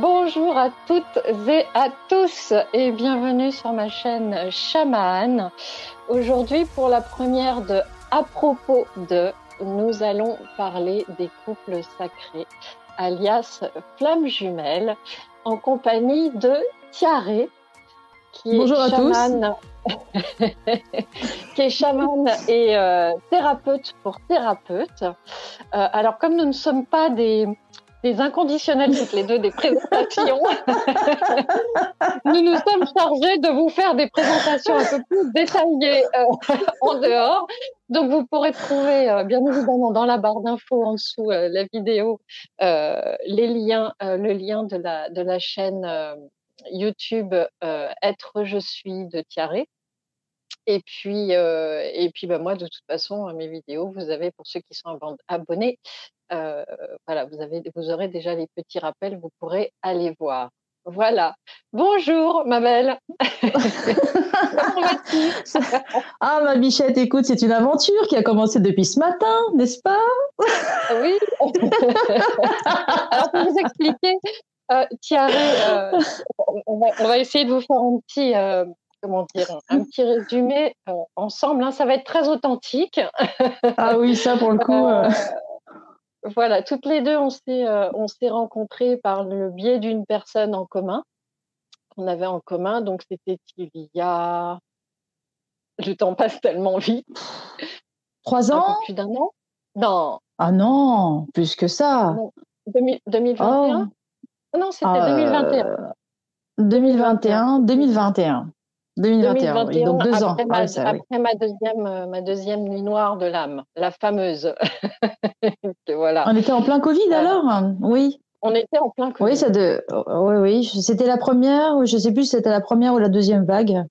Bonjour à toutes et à tous et bienvenue sur ma chaîne Chaman. Aujourd'hui pour la première de À propos de, nous allons parler des couples sacrés, alias flammes jumelles, en compagnie de Tiaré, qui Bonjour est chaman, qui est chaman et euh, thérapeute pour thérapeute. Euh, alors comme nous ne sommes pas des des inconditionnels toutes les deux, des présentations. nous nous sommes chargés de vous faire des présentations un peu plus détaillées euh, en dehors. Donc vous pourrez trouver euh, bien évidemment dans la barre d'infos en dessous euh, la vidéo, les liens, le lien de la de la chaîne YouTube Être je suis de Thierry. Et puis, et puis bah, moi, de toute façon, mes vidéos, vous avez, pour ceux qui sont abonnés, euh, voilà, vous, avez, vous aurez déjà les petits rappels, vous pourrez aller voir. Voilà. Bonjour, ma belle. ah, ma bichette, écoute, c'est une aventure qui a commencé depuis ce matin, n'est-ce pas? Oui. Alors, pour vous expliquer, euh, Thierry, euh, on, va, essayer de vous faire un petit, euh, comment dire, un petit résumé ensemble. Hein. Ça va être très authentique. ah oui, ça pour le coup. Voilà, toutes les deux, on s'est, euh, on s'est rencontrées par le biais d'une personne en commun qu'on avait en commun. Donc, c'était il y a. Le temps passe tellement vite. Trois ans? Plus d'un an Non. Ah non, plus que ça. 2021 Non, c'était 2021. 2021, 2021. 2021, donc deux ans. Après, ma, deuxième, euh, ma deuxième nuit noire de l'âme, la fameuse. voilà. On était en plein Covid alors? Oui. On était en plein Covid. Oui, ça de... oui, oui. C'était la première, ou je ne sais plus si c'était la première ou la deuxième vague.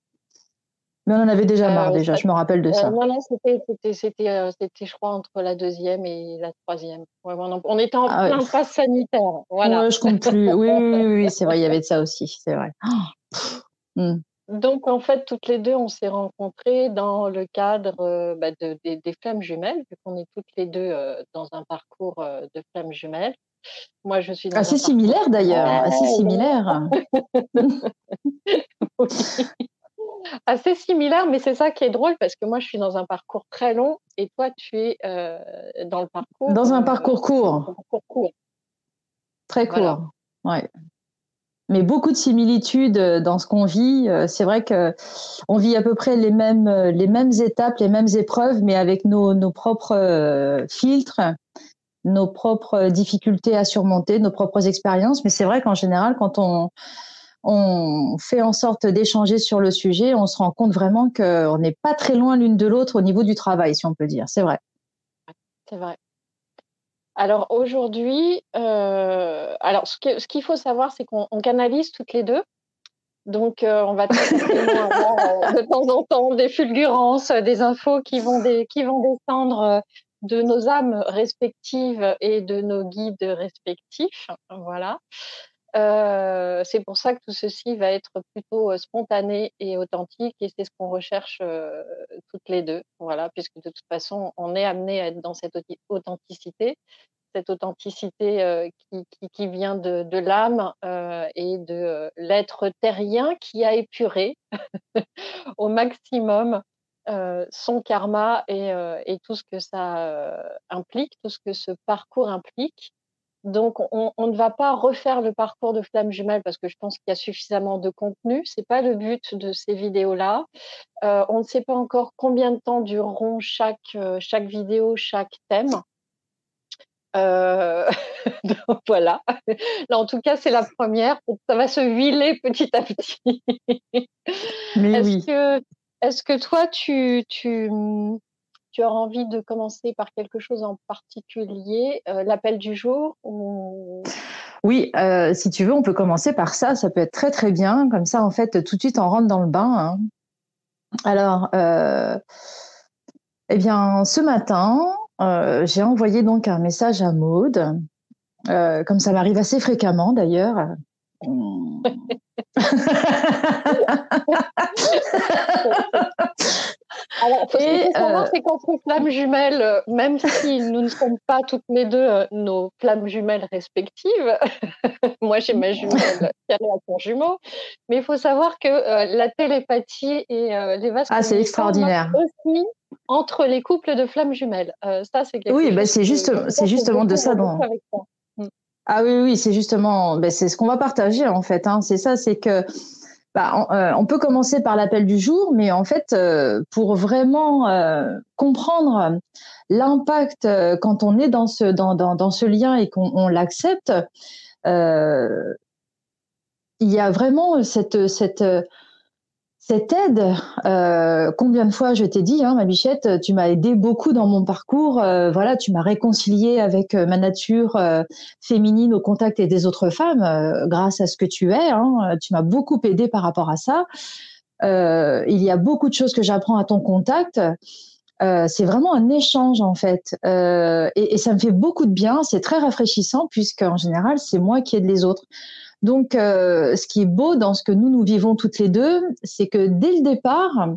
Mais on en avait déjà marre, euh, déjà, je me rappelle de ça. Euh, non, non, c'était, je crois, entre la deuxième et la troisième. on, était en ah, plein phase sanitaire. Voilà. Ouais, je compte plus. Oui, oui, oui, c'est vrai, il y avait de ça aussi, c'est vrai. Oh. Donc, en fait, toutes les deux, on s'est rencontrées dans le cadre euh, bah, des flammes jumelles, vu qu'on est toutes les deux euh, dans un parcours euh, de flammes jumelles. Moi, je suis dans assez similaire d'ailleurs, assez similaire. Assez similaire, mais c'est ça qui est drôle parce que moi, je suis dans un parcours très long et toi, tu es dans le parcours. Dans un parcours court. court. Très court. Ouais mais beaucoup de similitudes euh, dans ce qu'on vit. Euh, c'est vrai que on vit à peu près les mêmes euh, les mêmes étapes, les mêmes épreuves, mais avec nos, nos propres filtres, nos propres difficultés à surmonter, nos propres expériences. Mais c'est vrai qu'en général, quand on on fait en sorte d'échanger sur le sujet, on se rend compte vraiment qu'on n'est pas très loin l'une de l'autre au niveau du travail, si on peut dire. C'est vrai. C'est vrai. Alors aujourd'hui, euh, alors ce qu'il faut savoir, c'est qu'on canalise toutes les deux. Donc, euh, on va avoir euh, de temps en temps des fulgurances, des infos qui vont, qui vont descendre de nos âmes respectives et de nos guides respectifs. Voilà. C'est pour ça que tout ceci va être plutôt spontané et authentique et c'est ce qu'on recherche toutes les deux. Voilà, puisque de toute façon, on est amené à être dans cette authenticité cette authenticité euh, qui, vient de, l'âme euh, et de euh, l'être terrien qui a épuré au maximum son karma et, tout ce que ça implique, tout ce que ce parcours implique. Donc, on, ne va pas refaire le parcours de flamme jumelle parce que je pense qu'il y a suffisamment de contenu. C'est pas le but de ces vidéos-là. on ne sait pas encore combien de temps dureront chaque, chaque vidéo, chaque thème. Euh, donc voilà. Là, en tout cas, c'est la première. Ça va se huiler petit à petit. Mais est-ce oui. que, est-ce que toi, tu, tu, tu auras envie de commencer par quelque chose en particulier, euh, l'appel du jour Oui, euh, si tu veux, on peut commencer par ça. Ça peut être très très bien. Comme ça, en fait, tout de suite, on rentre dans le bain. Hein. Alors, eh bien, ce matin, euh, j'ai envoyé donc un message à Maude, euh, comme ça m'arrive assez fréquemment d'ailleurs. Alors, ce qu'il faut savoir, euh, c'est qu'entre flammes jumelles, euh, même si nous ne sommes pas toutes les deux euh, nos flammes jumelles respectives, moi j'ai ma jumelle qui a son jumeau, mais il faut savoir que la télépathie et les vases ah, c'est extraordinaire. aussi entre les couples de flammes jumelles. ça, c'est oui, bah, c'est juste, c'est justement de ça dont. Mm. Ah oui, oui, c'est justement, bah, c'est ce qu'on va partager en fait. Hein. C'est ça, c'est que bah, euh, on, peut commencer par l'appel du jour, mais en fait, euh, pour vraiment euh, comprendre l'impact quand on est dans ce, dans, dans, dans ce lien et qu'on l'accepte, il y a vraiment cette, cette, cette aide, euh, combien de fois je t'ai dit, hein, ma bichette, tu m'as aidé beaucoup dans mon parcours. Euh, voilà, tu m'as réconcilié avec euh, ma nature féminine au contact et des autres femmes, grâce à ce que tu es. Hein, tu m'as beaucoup aidé par rapport à ça. il y a beaucoup de choses que j'apprends à ton contact. c'est vraiment un échange en fait, et, et, ça me fait beaucoup de bien. C'est très rafraîchissant puisque en général, c'est moi qui aide les autres. Donc, euh, ce qui est beau dans ce que nous, nous vivons toutes les deux, c'est que dès le départ,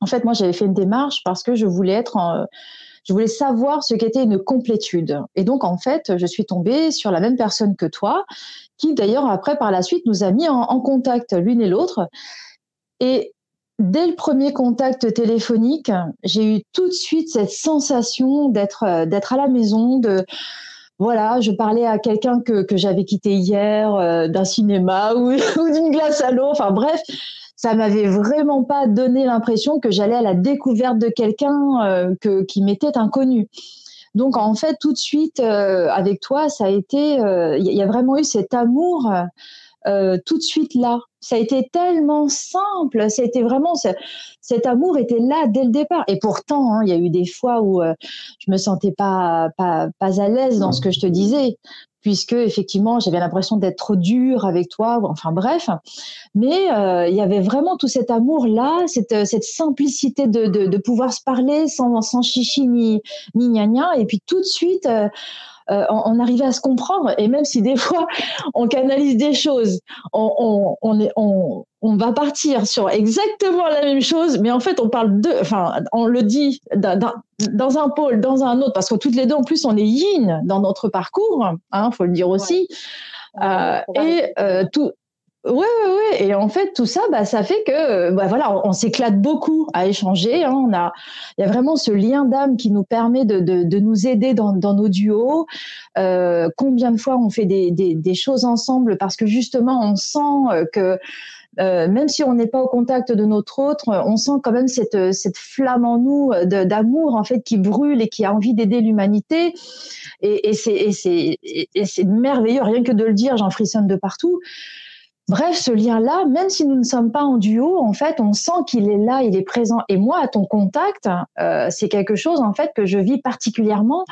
en fait, moi, j'avais fait une démarche parce que je voulais être en, je voulais savoir ce qu'était une complétude. Et donc, en fait, je suis tombée sur la même personne que toi, qui d'ailleurs, après, par la suite, nous a mis en, contact l'une et l'autre. Et dès le premier contact téléphonique, j'ai eu tout de suite cette sensation d'être, d'être à la maison, de, voilà, je parlais à quelqu'un que, que j'avais quitté hier euh, d'un cinéma ou, d'une glace à l'eau. Enfin bref, ça m'avait vraiment pas donné l'impression que j'allais à la découverte de quelqu'un euh, que, qui m'était inconnu. Donc en fait, tout de suite euh, avec toi, ça a été, il y a vraiment eu cet amour euh, tout de suite là. Ça a été tellement simple, ça a été vraiment cet amour était là dès le départ. Et pourtant, hein, il y a eu des fois où euh, je me sentais pas, pas pas à l'aise dans ce que je te disais, puisque effectivement j'avais l'impression d'être trop dure avec toi. Enfin bref, mais euh, il y avait vraiment tout cet amour là, cette, cette simplicité de, de, de pouvoir se parler sans sans chichi ni ni gna, gna. Et puis tout de suite euh, on, arrivait à se comprendre. Et même si des fois on canalise des choses, on, on, va partir sur exactement la même chose, mais en fait on parle de, enfin on le dit dans un pôle, dans un autre, parce que toutes les deux en plus on est yin dans notre parcours, hein, faut le dire aussi. Euh, et euh, tout, Ouais, ouais, ouais. Et en fait, tout ça, bah, ça fait que, bah, voilà, on, s'éclate beaucoup à échanger. Hein. On a, il y a vraiment ce lien d'âme qui nous permet de, de, de nous aider dans, dans nos duos. Euh, combien de fois on fait des, des, des, choses ensemble parce que justement, on sent euh, que euh, même si on n'est pas au contact de notre autre, on sent quand même cette, cette flamme en nous d'amour en fait qui brûle et qui a envie d'aider l'humanité. Et, et c'est merveilleux, rien que de le dire, j'en frissonne de partout. Bref, ce lien-là, même si nous ne sommes pas en duo, en fait, on sent qu'il est là, il est présent. Et moi, à ton contact, euh, c'est quelque chose en fait que je vis particulièrement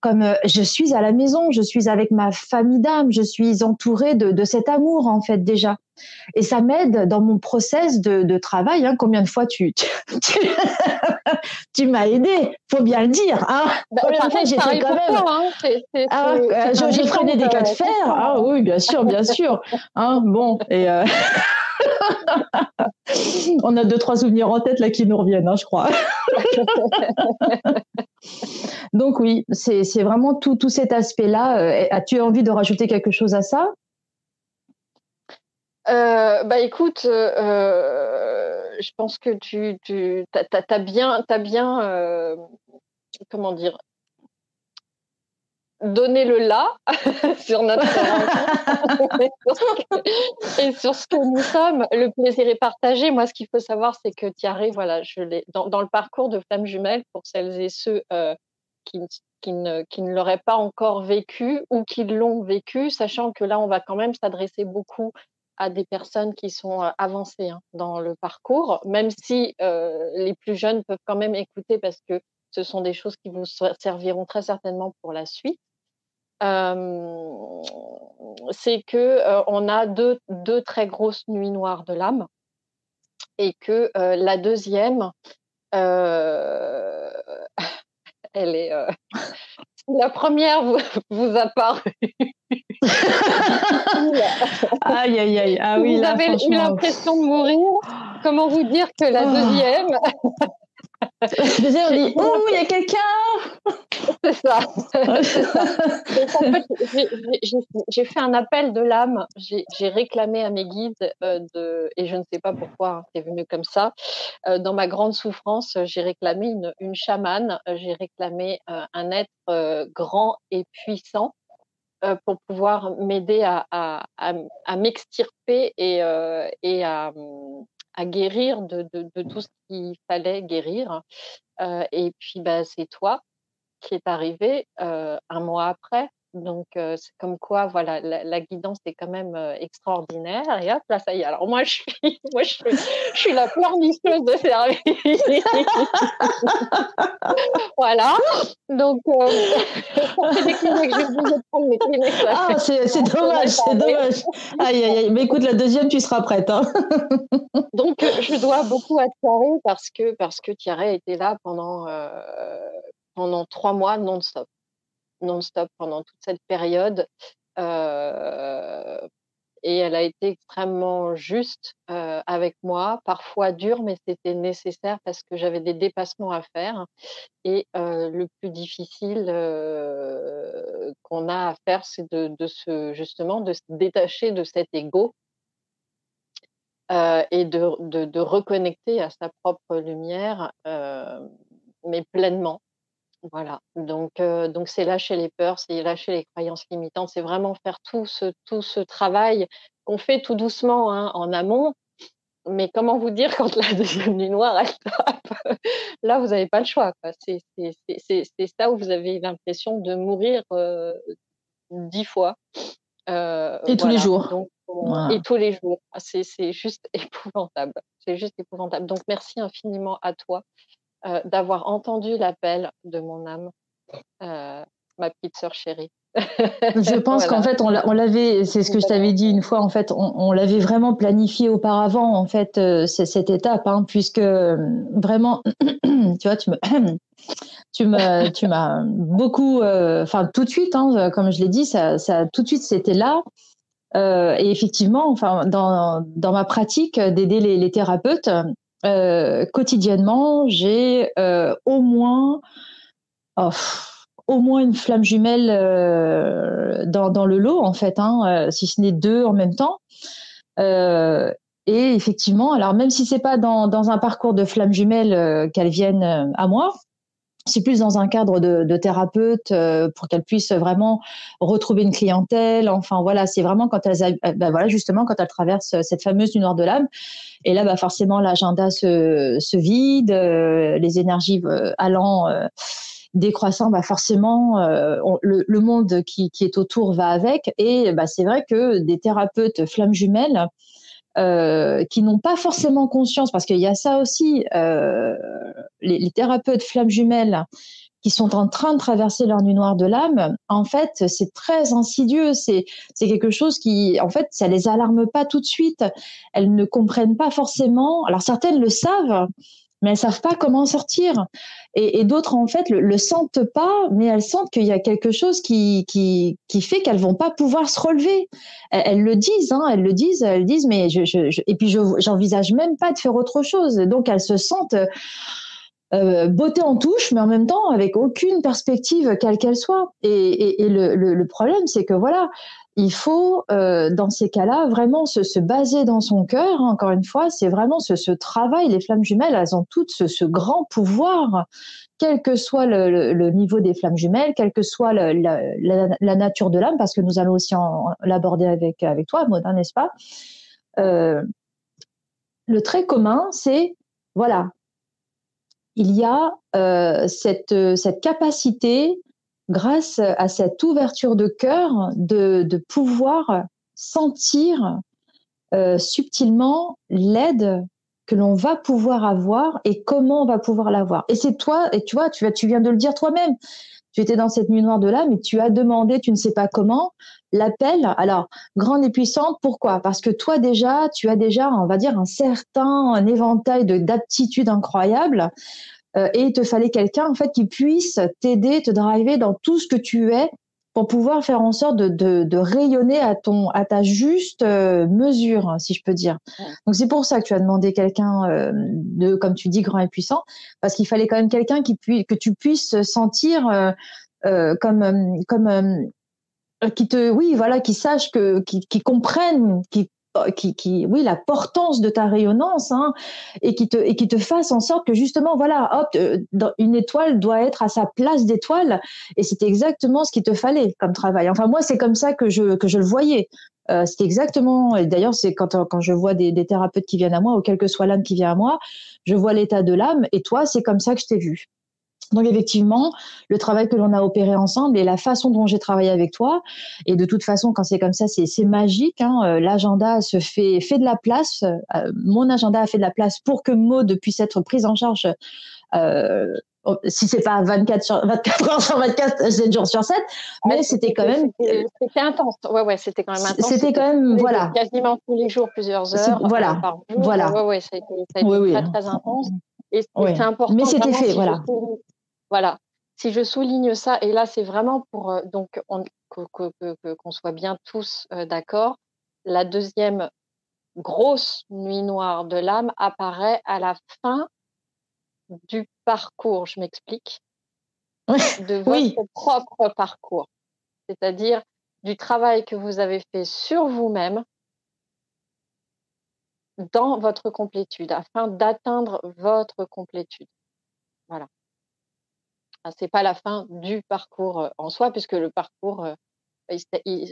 comme euh, je suis à la maison, je suis avec ma famille d'âme, je suis entourée de, de, cet amour en fait déjà. Et ça m'aide dans mon process de, de travail. Hein. Combien de fois tu tu, tu, m'as aidé, faut bien le dire. Hein. Bah, Combien de fois j'ai fait quand même. Hein. Ah, euh, j'ai freiné des cas de fer. Ah oui, bien sûr, bien sûr. Hein, bon et. Euh... On a deux trois souvenirs en tête là qui nous reviennent, hein, je crois. Donc oui, c'est vraiment tout, tout cet aspect-là. Euh, as-tu envie de rajouter quelque chose à ça? Euh, bah écoute, euh, je pense que tu, tu as, bien, as bien comment dire, donné le là sur notre et sur ce que nous sommes. Le plaisir est partagé. Moi, ce qu'il faut savoir, c'est que Thierry, voilà, je l'ai dans, dans, le parcours de Flamme Jumelle, pour celles et ceux qui, qui, ne, qui ne l'auraient pas encore vécu ou qui l'ont vécu, sachant que là, on va quand même s'adresser beaucoup à des personnes qui sont euh, avancées hein, dans le parcours, même si euh, les plus jeunes peuvent quand même écouter parce que ce sont des choses qui vous serviront très certainement pour la suite. C'est que euh, on a deux, deux, très grosses nuits noires de l'âme et que la deuxième, elle est la première vous, vous a paru aïe, aïe, aïe. Ah oui, vous avez eu l'impression de mourir. Comment vous dire que la oh. deuxième, Deuxième, on dit Oh, il y a quelqu'un C'est ça. j'ai fait un appel de l'âme. J'ai réclamé à mes guides, euh, de, et je ne sais pas pourquoi hein, c'est venu comme ça. Euh, dans ma grande souffrance, j'ai réclamé une, chamane, j'ai réclamé euh, un être grand et puissant pour pouvoir m'aider à, m'extirper et, à, guérir de, tout ce qu'il fallait guérir. Et puis, bah, c'est toi qui est arrivé euh, un mois après. Donc, euh, c'est comme quoi, voilà, la, guidance est quand même euh, extraordinaire. Et hop, là, ça y est. Alors, moi, je suis, moi, je suis, je suis la pleurnicheuse de service. voilà. Donc, euh, c'est des cliniques, je vais de prendre mes cliniques. Ah, c'est, c'est dommage, c'est dommage. Aïe, aïe, aïe. Mais écoute, la deuxième, tu seras prête. Hein. Donc, je dois beaucoup à Thierry parce que, parce que Thierry était là pendant, pendant trois mois non-stop non-stop pendant toute cette période. Euh, et elle a été extrêmement juste euh, avec moi, parfois dure, mais c'était nécessaire parce que j'avais des dépassements à faire. Et euh, le plus difficile qu'on a à faire, c'est de, se justement de se détacher de cet ego et de, reconnecter à sa propre lumière, mais pleinement. Voilà, donc euh, donc c'est lâcher les peurs, c'est lâcher les croyances limitantes, c'est vraiment faire tout ce tout ce travail qu'on fait tout doucement hein, en amont. Mais comment vous dire quand la deuxième nuit noire elle tape? Là, vous n'avez pas le choix. C'est ça où vous avez l'impression de mourir euh, dix fois. Euh, et tous les jours. Et tous les jours. C'est juste épouvantable. C'est juste épouvantable. Donc merci infiniment à toi euh, d'avoir entendu l'appel de mon âme, euh, ma petite sœur chérie. je pense qu'en fait, on l'avait, c'est ce que je t'avais dit une fois, en fait, on, l'avait vraiment planifié auparavant, en fait, euh, cette étape, hein, puisque vraiment, tu vois, tu me, tu me, tu m'as beaucoup, enfin, tout de suite, hein, comme je l'ai dit, ça, ça, tout de suite, c'était là. et effectivement, enfin, dans, dans ma pratique d'aider les, les, thérapeutes, euh, quotidiennement, j'ai euh, au moins oh, au moins une flamme jumelle euh, dans, dans, le lot en fait, hein, si ce n'est deux en même temps. et effectivement, alors même si c'est pas dans, dans, un parcours de flamme jumelle qu'elles viennent à moi, c'est plus dans un cadre de, thérapeute euh, pour qu'elles puissent vraiment retrouver une clientèle. Enfin voilà, c'est vraiment quand elles, ben voilà justement quand elles traversent cette fameuse du noir de l'âme. Et là, bah forcément, l'agenda se, vide, euh, les énergies euh, allant décroissant, bah forcément, le, le, monde qui, qui, est autour va avec. Et bah, c'est vrai que des thérapeutes flammes jumelles euh, qui n'ont pas forcément conscience, parce qu'il y a ça aussi, euh, les, les, thérapeutes flammes jumelles qui sont en train de traverser leur nuit noire de l'âme, en fait, c'est très insidieux. C'est quelque chose qui, en fait, ça les alarme pas tout de suite. Elles ne comprennent pas forcément. Alors certaines le savent, mais elles savent pas comment sortir. Et, d'autres, en fait, le, le, sentent pas, mais elles sentent qu'il y a quelque chose qui, qui, qui fait qu'elles vont pas pouvoir se relever. Elles, le disent, hein, elles le disent, elles disent, mais je, je, et puis je, j'envisage même pas de faire autre chose. Donc elles se sentent euh, beauté en touche, mais en même temps avec aucune perspective quelle qu'elle soit. Et, le, problème, c'est que voilà, il faut, euh, dans ces cas-là, vraiment se, se, baser dans son cœur. Encore une fois, c'est vraiment ce, travail. Les flammes jumelles, elles ont toutes ce, grand pouvoir, quel que soit le, niveau des flammes jumelles, quelle que soit la, nature de l'âme, parce que nous allons aussi l'aborder avec, toi, Maudin, n'est-ce pas? Euh, Le trait commun, c'est, voilà, il y a euh, cette, cette capacité grâce à cette ouverture de cœur, de, pouvoir sentir euh, subtilement l'aide que l'on va pouvoir avoir et comment on va pouvoir l'avoir. Et c'est toi, et tu vois, tu, tu viens de le dire toi-même, tu étais dans cette nuit noire de l'âme et tu as demandé, tu ne sais pas comment, l'appel. Alors, grande et puissante, pourquoi? Parce que toi déjà, tu as déjà, on va dire, un certain un éventail d'aptitudes incroyables euh, et il te fallait quelqu'un en fait qui puisse t'aider, te driver dans tout ce que tu es pour pouvoir faire en sorte de, de, de rayonner à ton à ta juste euh, mesure, si je peux dire. Donc c'est pour ça que tu as demandé quelqu'un euh, de, comme tu dis, grand et puissant, parce qu'il fallait quand même quelqu'un qui puisse que tu puisses sentir euh, comme comme qui te oui voilà qui sache que qui, qui comprenne qui euh, qui, qui, oui, la portance de ta rayonnance, hein, et qui te et qui te fasse en sorte que justement, voilà, hop, euh, une étoile doit être à sa place d'étoile, et c'était exactement ce qu'il te fallait comme travail. Enfin, moi, c'est comme ça que je que je le voyais. Euh, c'était exactement. Et d'ailleurs, c'est quand quand je vois des, des thérapeutes qui viennent à moi, ou quelle que soit l'âme qui vient à moi, je vois l'état de l'âme. Et toi, c'est comme ça que je t'ai vu. Donc effectivement, le travail que l'on a opéré ensemble et la façon dont j'ai travaillé avec toi, et de toute façon, quand c'est comme ça, c'est magique. Hein, euh, L'agenda se fait fait de la place. Euh, mon agenda a fait de la place pour que Maud puisse être prise en charge. Euh, si c'est pas 24, sur, 24 heures sur 24, 7 jours sur 7, mais c'était quand même. C'était intense. Ouais, ouais, c'était quand même intense. C'était quand même, voilà. Quasiment tous les jours, plusieurs heures. Voilà. Par jour. Voilà. Ouais, ouais, ça a été, ça a été très, très intense. Et c'est important. Mais c'était fait, voilà. Voilà. Si je souligne ça, et là c'est vraiment pour euh, donc qu'on soit bien tous euh, d'accord, la deuxième grosse nuit noire de l'âme apparaît à la fin du parcours. Je m'explique. De votre propre parcours. C'est-à-dire du travail que vous avez fait sur vous-même dans votre complétude, afin d'atteindre votre complétude. Voilà c'est pas la fin du parcours en soi, puisque le parcours,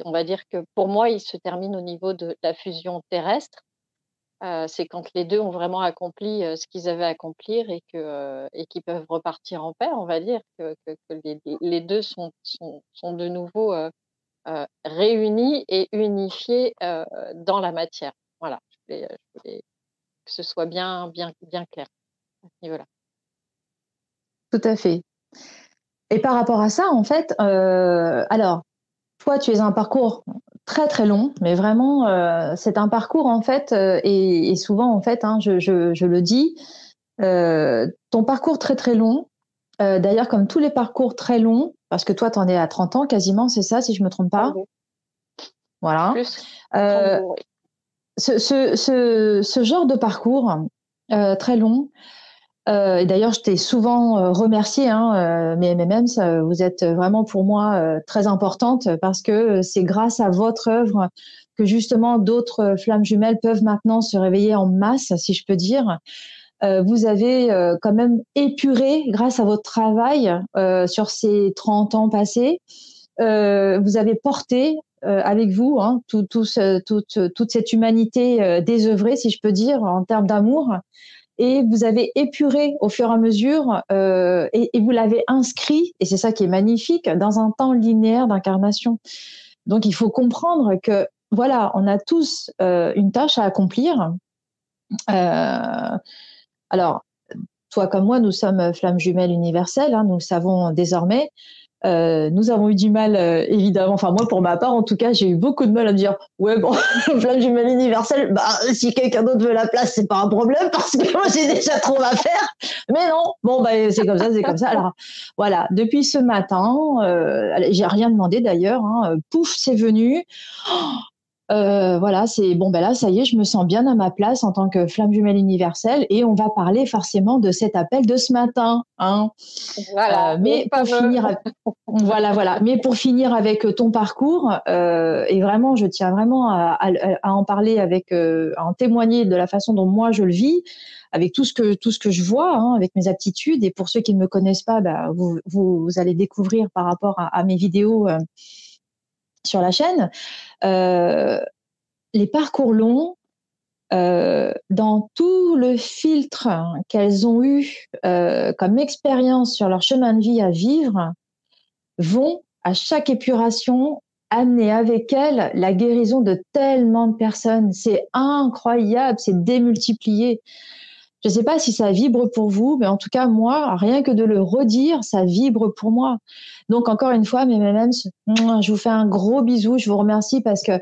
on va dire que pour moi, il se termine au niveau de la fusion terrestre. c'est quand les deux ont vraiment accompli ce qu'ils avaient à accomplir et que et qu'ils peuvent repartir en paix, on va dire que, les, deux sont, sont, de nouveau réunis et unifiés dans la matière. Voilà, je voulais, que ce soit bien bien bien clair à ce niveau-là. Tout à fait. Et par rapport à ça, en fait, euh, alors, toi, tu es un parcours très très long, mais vraiment, euh, c'est un parcours en fait, euh, et, souvent en fait, hein, je, je, le dis, ton parcours très très long. D'ailleurs, comme tous les parcours très longs, parce que toi, tu en es à 30 ans quasiment, c'est ça, si je me trompe pas? Voilà. ce, ce, ce, ce, genre de parcours très long, euh, d'ailleurs, je t'ai souvent euh, remercié, hein, euh, mes MMM, vous êtes vraiment pour moi très importante parce que c'est grâce à votre œuvre que justement d'autres flammes jumelles peuvent maintenant se réveiller en masse, si je peux dire. vous avez quand même épuré, grâce à votre travail sur ces 30 ans passés, vous avez porté avec vous hein, tout, tout toute, toute cette humanité désœuvrée, si je peux dire, en termes d'amour et vous avez épuré au fur et à mesure euh, et, vous l'avez inscrit, et c'est ça qui est magnifique, dans un temps linéaire d'incarnation. Donc il faut comprendre que voilà, on a tous euh, une tâche à accomplir. Euh, alors, toi comme moi, nous sommes flammes jumelles universelles, hein, nous savons désormais. Euh, nous avons eu du mal, euh, évidemment. Enfin, moi, pour ma part, en tout cas, j'ai eu beaucoup de mal à me dire, ouais, bon, flamme du mal universel, bah, si quelqu'un d'autre veut la place, c'est pas un problème parce que moi, j'ai déjà trop à faire. Mais non, bon, bah, c'est comme ça, c'est comme ça. Alors, voilà, depuis ce matin, euh, j'ai rien demandé d'ailleurs. Hein, pouf, c'est venu. Oh, euh, voilà, c'est bon, ben là, ça y est, je me sens bien à ma place en tant que flamme jumelle universelle et on va parler forcément de cet appel de ce matin. Hein. Voilà, euh, mais pour finir, voilà, voilà. Mais pour finir avec ton parcours, euh, et vraiment, je tiens vraiment à, en parler avec, à en témoigner de la façon dont moi je le vis, avec tout ce que tout ce que je vois, hein, avec mes aptitudes. Et pour ceux qui ne me connaissent pas, bah, vous, vous, allez découvrir par rapport à, mes vidéos sur la chaîne, euh, les parcours longs, euh, dans tout le filtre qu'elles ont eu euh, comme expérience sur leur chemin de vie à vivre, vont à chaque épuration amener avec elles la guérison de tellement de personnes. C'est incroyable, c'est démultiplié. Je ne sais pas si ça vibre pour vous, mais en tout cas, moi, rien que de le redire, ça vibre pour moi. Donc, encore une fois, mes mêmes, je vous fais un gros bisou. Je vous remercie parce que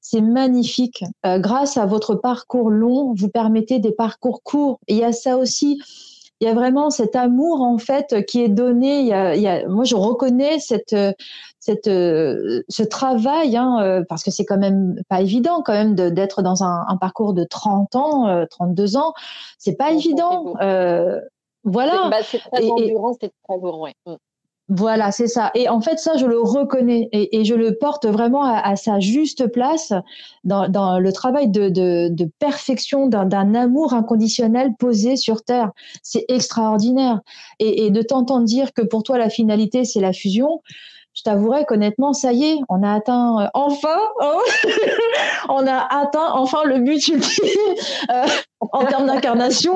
c'est magnifique. Euh, grâce à votre parcours long, vous permettez des parcours courts. Il y a ça aussi. il y a vraiment cet amour en fait qui est donné. Moi, je reconnais cette, cette, ce travail, hein, parce que c'est quand même pas évident quand même d'être dans un, un, parcours de 30 ans, 32 ans. C'est pas évident. Euh, voilà. Bah, c'est très endurant, c'est très ouais. Mm. Voilà, c'est ça. Et en fait, ça, je le reconnais et, et je le porte vraiment à, à sa juste place dans, dans le travail de, de, de perfection d'un amour inconditionnel posé sur Terre. C'est extraordinaire. Et, et de t'entendre dire que pour toi, la finalité, c'est la fusion, je t'avouerai qu'honnêtement, ça y est, on a atteint euh, enfin, hein, on a atteint enfin le but ultime euh, en termes d'incarnation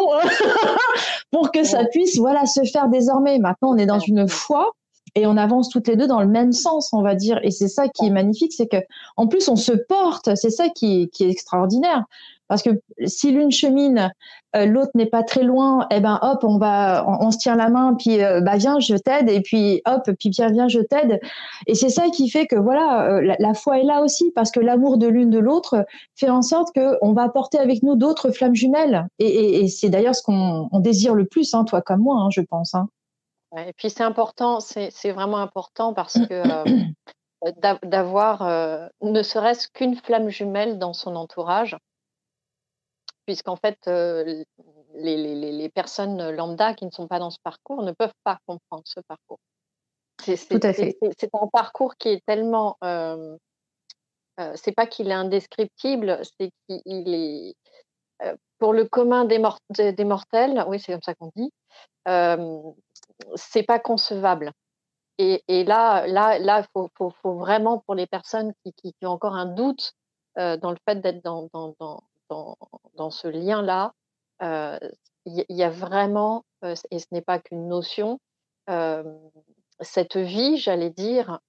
pour que ça puisse voilà se faire désormais. Maintenant, on est dans une foi et on avance toutes les deux dans le même sens, on va dire. Et c'est ça qui est magnifique, c'est que en plus on se porte. C'est ça qui est extraordinaire. Parce que si l'une chemine, euh, l'autre n'est pas très loin, eh ben hop, on va, on, se tient la main, puis euh, bah viens, je t'aide, et puis hop, puis viens, viens, je t'aide. Et c'est ça qui fait que voilà, euh, la, foi est là aussi, parce que l'amour de l'une de l'autre fait en sorte que on va porter avec nous d'autres flammes jumelles. Et, et, c'est d'ailleurs ce qu'on désire le plus, hein, toi comme moi, hein, je pense. Hein. et puis c'est important, c'est vraiment important parce que d'avoir ne serait-ce qu'une flamme jumelle dans son entourage puisqu'en fait, les, les, personnes lambda qui ne sont pas dans ce parcours ne peuvent pas comprendre ce parcours. C'est, Tout à fait. C'est, un parcours qui est tellement. Euh, c'est pas qu'il est indescriptible, c'est qu'il est. pour le commun des, des, mortels, oui, c'est comme ça qu'on dit, c'est pas concevable. Et, et, là, là, là, il faut, faut, faut, vraiment pour les personnes qui, qui, qui ont encore un doute dans le fait d'être dans, dans, dans, dans, ce lien-là, euh, il y, a vraiment, euh, et ce n'est pas qu'une notion, euh, cette vie, j'allais dire,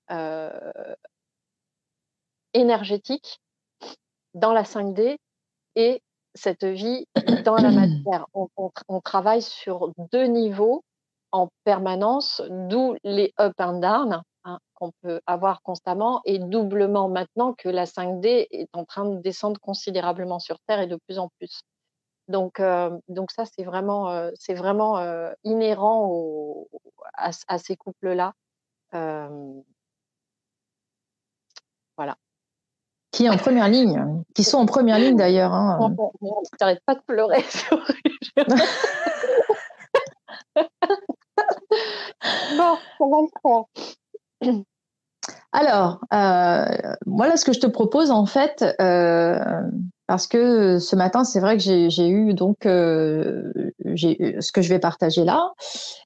énergétique dans la 5D et cette vie dans la matière. On, travaille sur deux niveaux en permanence, d'où les up and down, qu'on peut avoir constamment et doublement maintenant que la 5D est en train de descendre considérablement sur Terre et de plus en plus. Donc, euh, donc ça, c'est vraiment, euh, c'est vraiment euh, inhérent à, ces couples-là. voilà. Qui est en première ligne, qui sont en première ligne d'ailleurs. Hein. T'arrêtes pas de pleurer. bon, ça va le. Alors, euh, voilà ce que je te propose en fait, euh, parce que ce matin, c'est vrai que j'ai eu donc euh, ce que je vais partager là,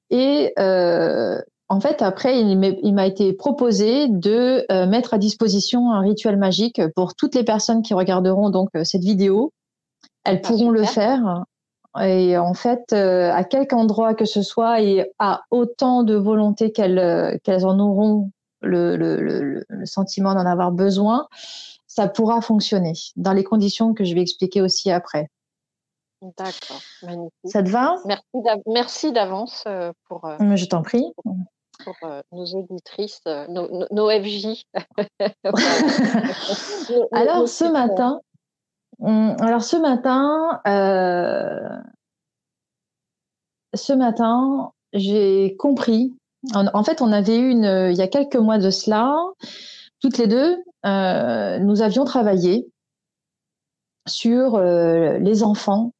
et en fait, après, il m'a été proposé de mettre à disposition un rituel magique pour toutes les personnes qui regarderont donc cette vidéo. Elles ah, pourront le faire. Et en fait, à quelque endroit que ce soit et à autant de volonté qu'elles qu'elles en auront le, le, le, le sentiment d'en avoir besoin, ça pourra fonctionner dans les conditions que je vais expliquer aussi après. D'accord, magnifique. Ça te va? Merci d'avance euh, pour. Euh, je t'en prie. Pour, euh, nos auditrices, nos, nos, FJ. alors ce matin, hum, alors ce matin, ce matin, j'ai compris en, fait, on avait eu une, il y a quelques mois de cela, toutes les deux, euh, nous avions travaillé sur euh, les enfants,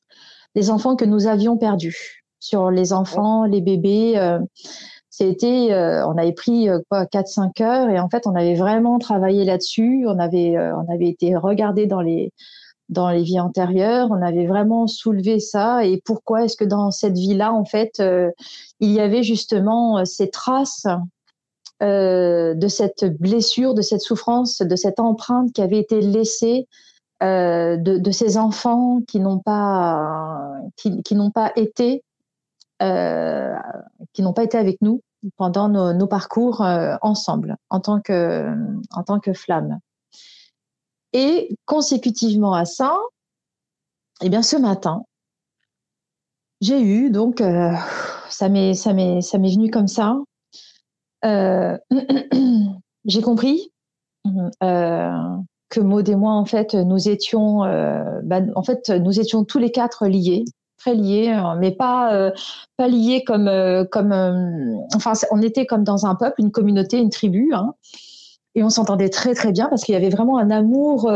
les enfants que nous avions perdus, sur les enfants, les bébés. Euh, c'était, on avait pris quoi, 4-5 heures et en fait, on avait vraiment travaillé là-dessus. On avait, on avait été regardé dans les dans les vies antérieures. On avait vraiment soulevé ça. Et pourquoi est-ce que dans cette vie-là, en fait, euh, il y avait justement euh, ces traces euh, de cette blessure, de cette souffrance, de cette empreinte qui avait été laissée de, ces enfants qui n'ont pas, qui n'ont pas été, qui n'ont pas été avec nous pendant nos, nos parcours ensemble en tant que, en tant que flamme. Et consécutivement à ça, eh bien, ce matin, j'ai eu, donc, euh, ça m'est, venu comme ça. Euh, j'ai compris euh, que Maud et moi, en fait, nous étions, bah, en fait, nous étions tous les quatre liés très liés, mais pas liés comme comme enfin on était comme dans un peuple, une communauté, une tribu. Hein, et on s'entendait très très bien parce qu'il y avait vraiment un amour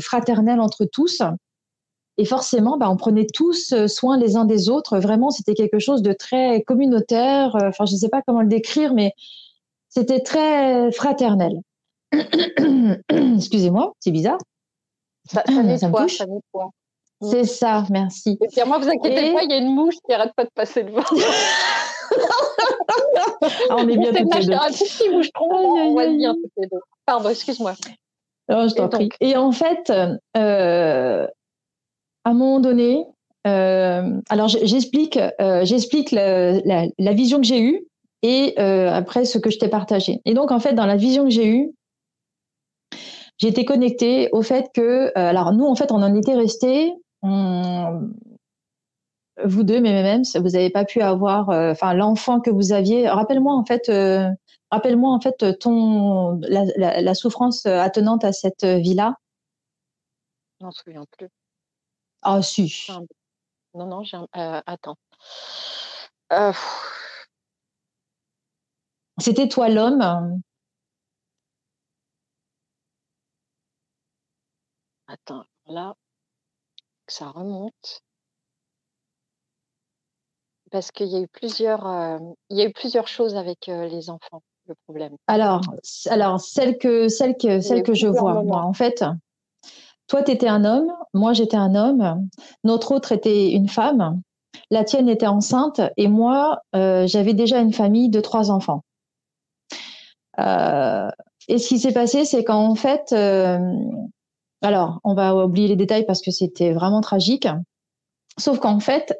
fraternel entre tous. Et forcément, bah, on prenait tous soin les uns des autres. Vraiment, c'était quelque chose de très communautaire. Enfin, je ne sais pas comment le décrire, mais c'était très fraternel. Excusez-moi, c'est bizarre. Ça, ça nettoie, ça, nettoie. C'est ça, merci. Et puis, moi, vous inquiétez pas, il y a une mouche qui arrête pas de passer devant. ah, on est bien toutes les deux. Un petit moucheron, on va bien toutes les deux. Pardon, excuse-moi. je t'en prie. Et en fait, euh, à un moment donné, euh, alors j'explique, euh, j'explique la, la, vision que j'ai eue et après ce que je t'ai partagé. Et donc en fait, dans la vision que j'ai eue, j'ai été connectée au fait que, alors nous en fait, on en était restés, vous deux, mais même, vous n'avez pas pu avoir, enfin l'enfant que vous aviez. Rappelle-moi en fait, rappelle-moi en fait ton la, la souffrance attenante à cette vie-là. Je m'en souviens plus. Ah, si. Non, non, j'ai euh, attends. Euh, C'était toi l'homme? Attends, là, ça remonte. Parce qu'il y a eu plusieurs, euh, il y a eu plusieurs choses avec les enfants, le problème. Alors, alors celle que, celle que, celle que je vois, moi, en fait, toi, tu étais un homme, moi, j'étais un homme, notre autre était une femme, la tienne était enceinte et moi, euh, j'avais déjà une famille de trois enfants. Et ce qui s'est passé, c'est qu'en fait, alors, on va oublier les détails parce que c'était vraiment tragique. Sauf qu'en fait,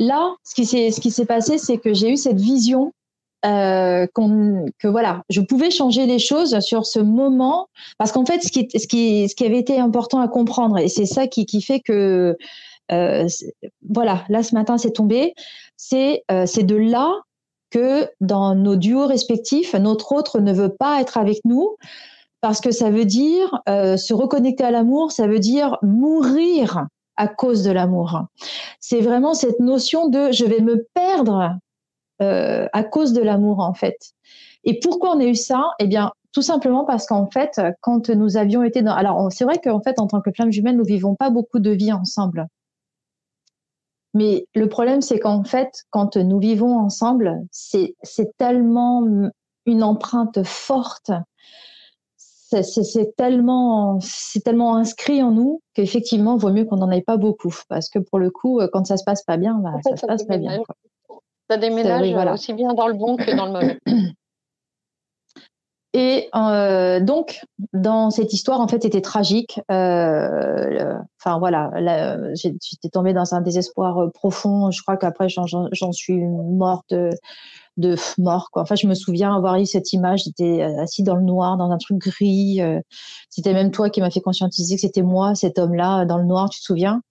là, ce qui s'est passé, c'est que j'ai eu cette vision euh, que voilà, je pouvais changer les choses sur ce moment. Parce qu'en fait, ce qui, avait été important à comprendre et c'est ça qui, fait que euh, voilà, là ce matin c'est tombé, c'est euh, c'est de là que dans nos duos respectifs, notre autre ne veut pas être avec nous. Parce que ça veut dire se reconnecter à l'amour, ça veut dire mourir à cause de l'amour. C'est vraiment cette notion de je vais me perdre euh, à cause de l'amour en fait. Et pourquoi on a eu ça? Eh bien, tout simplement parce qu'en fait, quand nous avions été dans, alors c'est vrai qu'en fait, en tant que flamme jumelle, nous vivons pas beaucoup de vie ensemble. Mais le problème, c'est qu'en fait, quand nous vivons ensemble, c'est tellement une empreinte forte, c'est tellement, c'est tellement inscrit en nous qu'effectivement, il vaut mieux qu'on n'en ait pas beaucoup, parce que pour le coup, quand ça se passe pas bien, bah, ça, se passe pas bien. Quoi. Ça déménage voilà. aussi bien dans le bon que dans le mauvais. Et euh, donc, dans cette histoire, en fait, c'était tragique. Euh, enfin voilà, j'étais tombée dans un désespoir euh, profond. Je crois qu'après, j'en suis morte de mort. Quoi. Enfin, je me souviens avoir eu cette image. J'étais euh, assis dans le noir, dans un truc gris. Euh, c'était même toi qui m'as fait conscientiser que c'était moi, cet homme-là, dans le noir. Tu te souviens?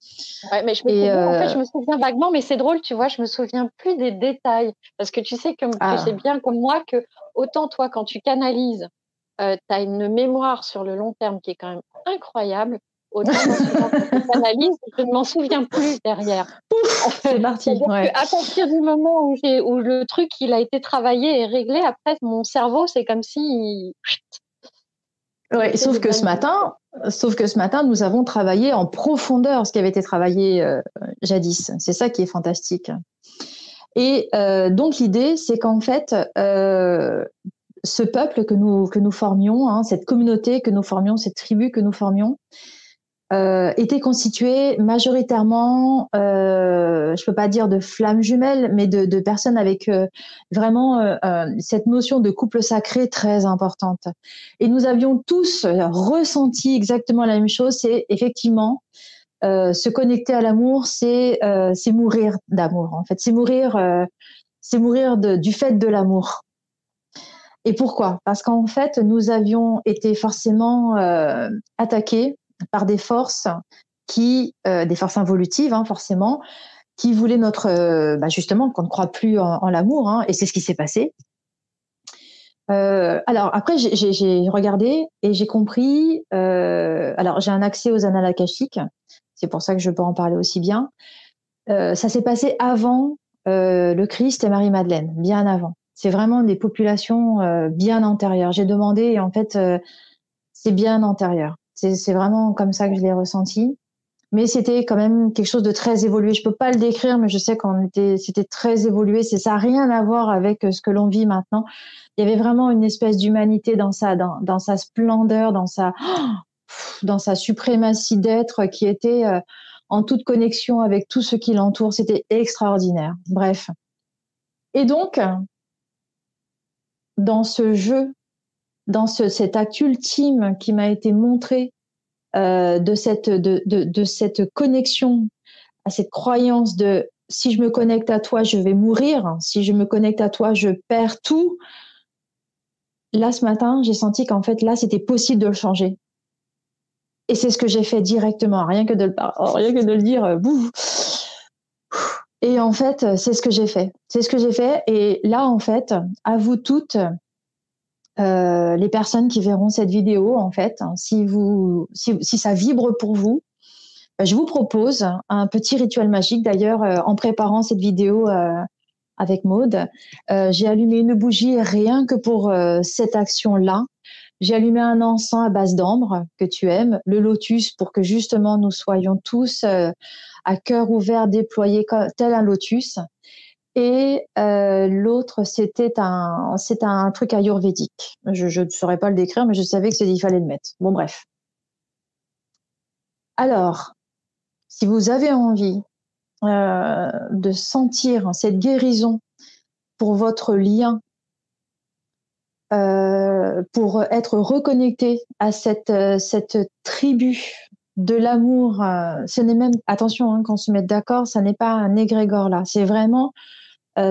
Ouais, mais je me, souviens, en fait, je me souviens vaguement, mais c'est drôle, tu vois. Je me souviens plus des détails parce que tu sais que, ah. c'est bien comme moi que autant toi, quand tu canalises, euh, tu as une mémoire sur le long terme qui est quand même incroyable autant je ne m'en souviens plus derrière. C'est parti. À partir du moment où, où, le truc il a été travaillé et réglé, après mon cerveau c'est comme si. Oui, sauf que ce matin, sauf que ce matin, nous avons travaillé en profondeur ce qui avait été travaillé euh, jadis. C'est ça qui est fantastique. Et euh, donc l'idée, c'est qu'en fait, euh, ce peuple que nous que nous formions, hein, cette communauté que nous formions, cette tribu que nous formions, euh, était constitué majoritairement, euh, je peux pas dire de flammes jumelles, mais de, de personnes avec euh, vraiment euh, euh, cette notion de couple sacré très importante. Et nous avions tous ressenti exactement la même chose. C'est effectivement se connecter à l'amour, c'est c'est mourir d'amour. En fait, c'est mourir, c'est mourir de, du fait de l'amour. Et pourquoi? Parce qu'en fait, nous avions été forcément attaqués par des forces qui, euh, des forces involutives hein, forcément, qui voulaient notre, euh, bah, justement, qu'on ne croit plus en, l'amour, hein, et c'est ce qui s'est passé. Euh, alors après, j'ai regardé et j'ai compris. alors j'ai un accès aux annales akashiques, c'est pour ça que je peux en parler aussi bien. ça s'est passé avant le Christ et Marie-Madeleine, bien avant. C'est vraiment des populations bien antérieures. J'ai demandé et en fait, c'est bien antérieur. C'est vraiment comme ça que je l'ai ressenti mais c'était quand même quelque chose de très évolué. Je peux pas le décrire, mais je sais qu'on était, c'était très évolué. C'est ça, rien à voir avec euh, ce que l'on vit maintenant. Il y avait vraiment une espèce d'humanité dans sa, dans, dans, sa splendeur, dans sa, dans sa suprématie d'être qui était euh, en toute connexion avec tout ce qui l'entoure. C'était extraordinaire. Bref. Et donc, dans ce jeu, dans ce, cet acte ultime qui m'a été montré euh, de, cette, de, de, cette connexion, à cette croyance de si je me connecte à toi, je vais mourir, si je me connecte à toi, je perds tout. Là, ce matin, j'ai senti qu'en fait, là, c'était possible de le changer. Et c'est ce que j'ai fait directement, rien que de le, rien que de le dire. Euh, Et en fait, c'est ce que j'ai fait. C'est ce que j'ai fait. Et là, en fait, à vous toutes, euh, les personnes qui verront cette vidéo, en fait, hein, si, vous, si, ça vibre pour vous, bah, je vous propose un petit rituel magique. D'ailleurs, euh, en préparant cette vidéo euh, avec Maude, j'ai allumé une bougie rien que pour cette action-là. J'ai allumé un encens à base d'ambre que tu aimes, le lotus pour que justement nous soyons tous à cœur ouvert, déployés tel un lotus. Et euh, l'autre, c'était un, c'est un truc ayurvédique. Je ne saurais pas le décrire, mais je savais que il fallait le mettre. Bon, bref. Alors, si vous avez envie euh, de sentir cette guérison pour votre lien, euh, pour être reconnecté à cette, cette tribu de l'amour, ce n'est même, attention, hein, qu'on se mette d'accord, ça n'est pas un égrégore là, c'est vraiment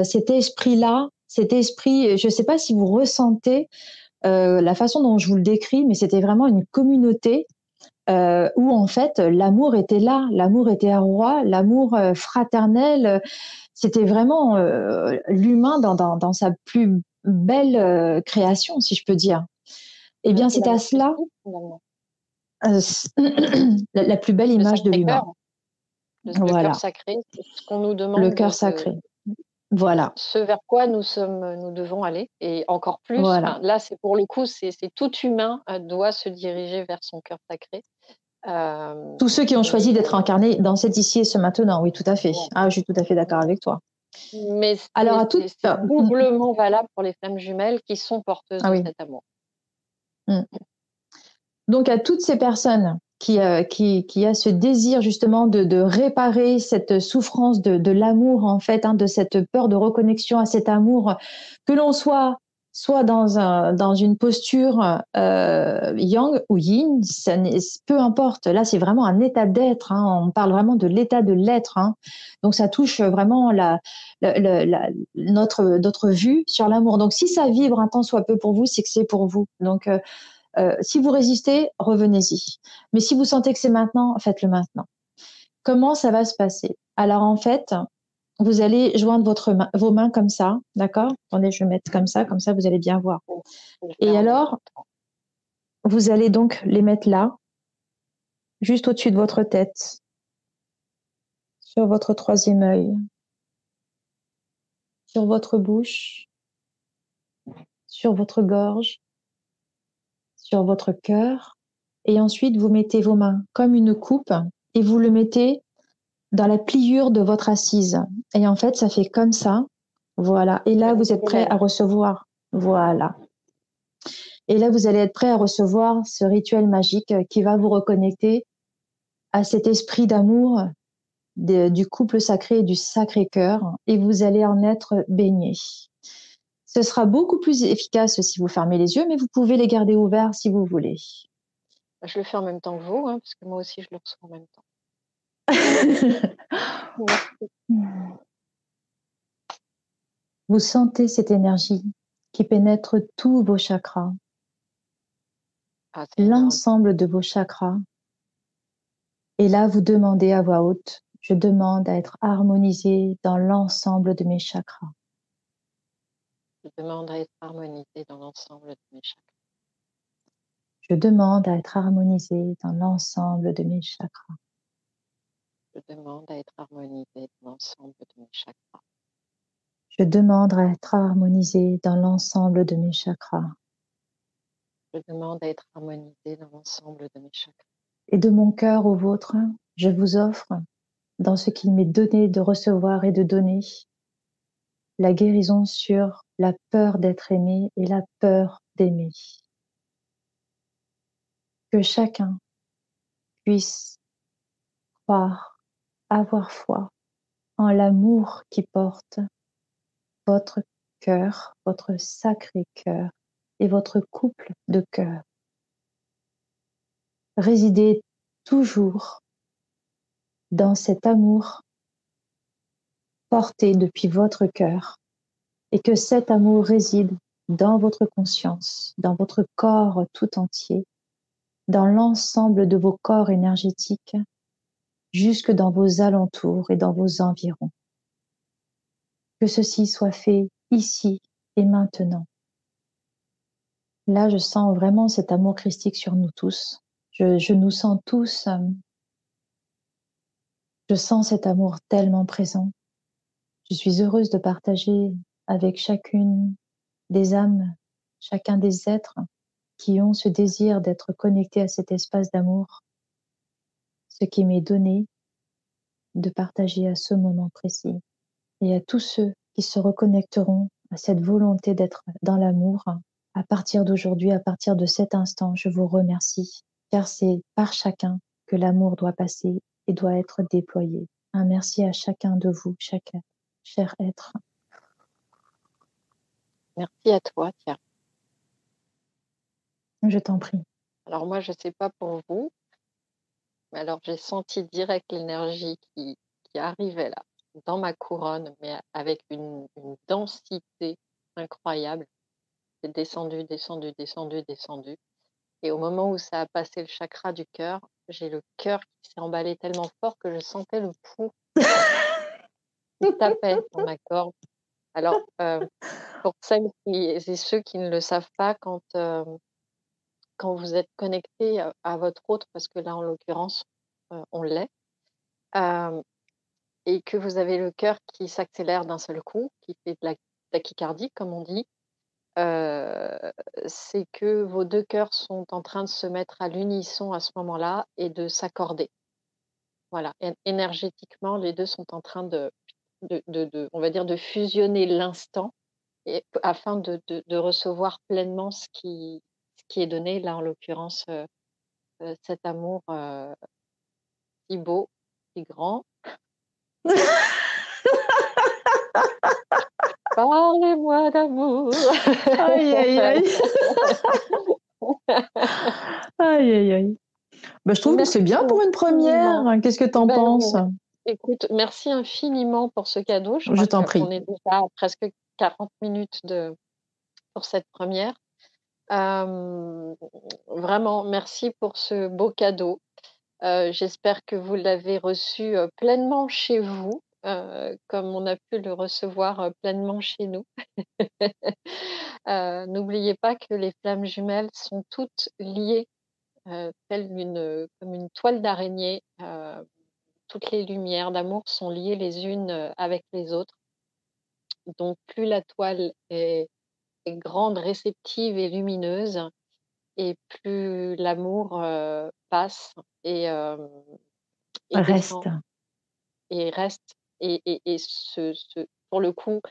cet esprit-là, cet esprit, je ne sais pas si vous ressentez euh, la façon dont je vous le décris, mais c'était vraiment une communauté euh, où en fait l'amour était là, l'amour était à roi, l'amour fraternel, c'était vraiment l'humain dans, sa plus belle création, si je peux dire. Eh bien, c'est à cela la, plus belle image de l'humain. Le, cœur sacré, c'est ce qu'on nous demande. Le cœur sacré. Voilà. Ce vers quoi nous sommes, nous devons aller, et encore plus. là, c'est pour le coup, c'est tout humain euh, doit se diriger vers son cœur sacré. Euh, Tous ceux qui ont choisi d'être incarnés dans cet ici et ce maintenant, oui, tout à fait. Ah, je suis tout à fait d'accord avec toi. Mais alors à tout c'est doublement valable pour les femmes jumelles qui sont porteuses ah de cet amour. Mm. Donc à toutes ces personnes qui, euh, qui, a ce désir justement de, réparer cette souffrance de, l'amour en fait, hein, de cette peur de reconnexion à cet amour, que l'on soit soit dans, un, dans une posture euh, yang ou yin, peu importe. Là, c'est vraiment un état d'être. Hein. On parle vraiment de l'état de l'être. Hein. Donc, ça touche vraiment notre vue sur l'amour. Donc, si ça vibre un temps soit peu pour vous, c'est que c'est pour vous. Donc, euh, euh, si vous résistez, revenez-y. Mais si vous sentez que c'est maintenant, faites-le maintenant. Comment ça va se passer? Alors en fait, vous allez joindre vos mains comme ça, d'accord? Attendez, je vais mettre comme ça, comme ça vous allez bien voir. Et alors, vous allez donc les mettre là, juste au-dessus de votre tête, sur votre troisième œil, sur votre bouche, sur votre gorge, sur votre cœur et ensuite vous mettez vos mains comme une coupe et vous le mettez dans la pliure de votre assise. Et en fait, ça fait comme ça. Voilà. Et là, vous êtes prêt à recevoir. Voilà. Et là, vous allez être prêt à recevoir ce rituel magique qui va vous reconnecter à cet esprit d'amour du couple sacré et du sacré cœur et vous allez en être baigné. Ce sera beaucoup plus efficace si vous fermez les yeux, mais vous pouvez les garder ouverts si vous voulez. Je le fais en même temps que vous, hein, parce que moi aussi je le reçois en même temps. vous sentez cette énergie qui pénètre tous vos chakras, ah, l'ensemble de vos chakras. Et là, vous demandez à voix haute, je demande à être harmonisé dans l'ensemble de mes chakras. Je demande à être harmonisé dans l'ensemble de mes chakras. Je demande à être harmonisé dans l'ensemble de mes chakras. demande à être harmonisé dans l'ensemble de mes chakras. Je demande à être harmonisé dans l'ensemble de mes chakras. Je demande à être harmonisé dans l'ensemble de mes chakras. Et de mon cœur au vôtre, je vous offre, dans ce qu'il m'est donné de recevoir et de donner, la guérison sur la peur d'être aimé et la peur d'aimer. Que chacun puisse croire, avoir foi en l'amour qui porte votre cœur, votre sacré cœur et votre couple de cœur. Résidez toujours dans cet amour porté depuis votre cœur et que cet amour réside dans votre conscience, dans votre corps tout entier, dans l'ensemble de vos corps énergétiques, jusque dans vos alentours et dans vos environs. Que ceci soit fait ici et maintenant. Là, je sens vraiment cet amour christique sur nous tous. Je, nous sens tous, euh, je sens cet amour tellement présent. Je suis heureuse de partager avec chacune des âmes, chacun des êtres qui ont ce désir d'être connectés à cet espace d'amour, ce qui m'est donné de partager à ce moment précis et à tous ceux qui se reconnecteront à cette volonté d'être dans l'amour à partir d'aujourd'hui, à partir de cet instant, je vous remercie, car c'est par chacun que l'amour doit passer et doit être déployé. Un merci à chacun de vous, chacun, cher être. Merci à toi, Thierry. Je t'en prie. Alors moi, je ne sais pas pour vous, mais alors j'ai senti direct l'énergie qui, arrivait là, dans ma couronne, mais avec une densité incroyable. C'est descendu, descendu, descendu, descendu. Et au moment où ça a passé le chakra du cœur, j'ai le cœur qui s'est emballé tellement fort que je sentais le pouls qui tapait dans ma corde. Alors, euh, pour celles et ceux qui ne le savent pas, quand, euh, vous êtes connecté à, votre autre, parce que là, en l'occurrence, euh, on l'est, et que vous avez le cœur qui s'accélère d'un seul coup, qui fait de la tachycardie, comme on dit, c'est que vos deux cœurs sont en train de se mettre à l'unisson à ce moment-là et de s'accorder. Voilà, énergétiquement, les deux sont en train de, de, on va dire, de fusionner l'instant afin de, recevoir pleinement ce qui, ce qui est donné, là en l'occurrence, cet amour si beau, si grand. Parlez-moi d'amour. aïe, aïe, aïe. aïe, aïe, aïe. Bah, je trouve que c'est bien pour une première. Qu'est-ce que tu en ben, penses? Écoute, merci infiniment pour ce cadeau. Je, t'en prie. On est déjà à presque 40 minutes de, pour cette première. Euh, vraiment, merci pour ce beau cadeau. Euh, j'espère que vous l'avez reçu euh, pleinement chez vous. Euh, comme on a pu le recevoir pleinement chez nous. N'oubliez pas que les flammes jumelles sont toutes liées, telles une, comme une toile d'araignée. Toutes les lumières d'amour sont liées les unes avec les autres. Donc plus la toile est, grande, réceptive et lumineuse, et plus l'amour passe et, et reste. Et reste et, ce, pour le coup,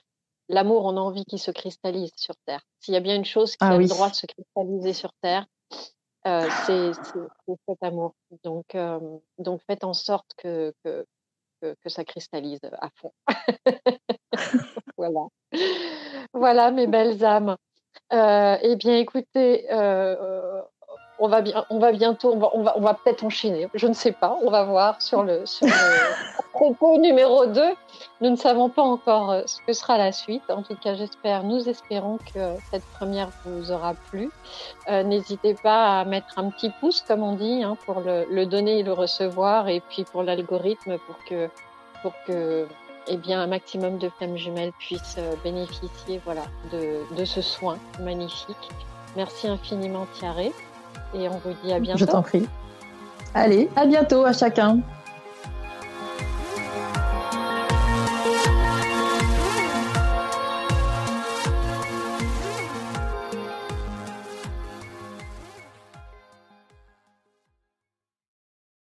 l'amour, on a envie qu'il se cristallise sur Terre. S'il y a bien une chose qui ah a le droit de se cristalliser sur Terre, euh, c'est cet amour. Donc, euh, donc faites en sorte que, que, ça cristallise à fond. voilà. voilà, mes belles âmes. Euh, eh bien, écoutez, on va bien, on va bientôt, on va, on va, on va peut-être enchaîner. Je ne sais pas. On va voir sur le, sur le propos numéro 2. Nous ne savons pas encore euh, ce que sera la suite. En tout cas, j'espère, nous espérons que cette première vous aura plu. Euh, n'hésitez pas à mettre un petit pouce, comme on dit, hein, pour le, le, donner et le recevoir, et puis pour l'algorithme, pour que, pour que, eh bien, un maximum de femmes jumelles puissent euh, bénéficier, voilà, de, de ce soin magnifique. Merci infiniment, Thierry. Et on vous dit à bientôt. Je t'en prie. Allez, à bientôt à chacun.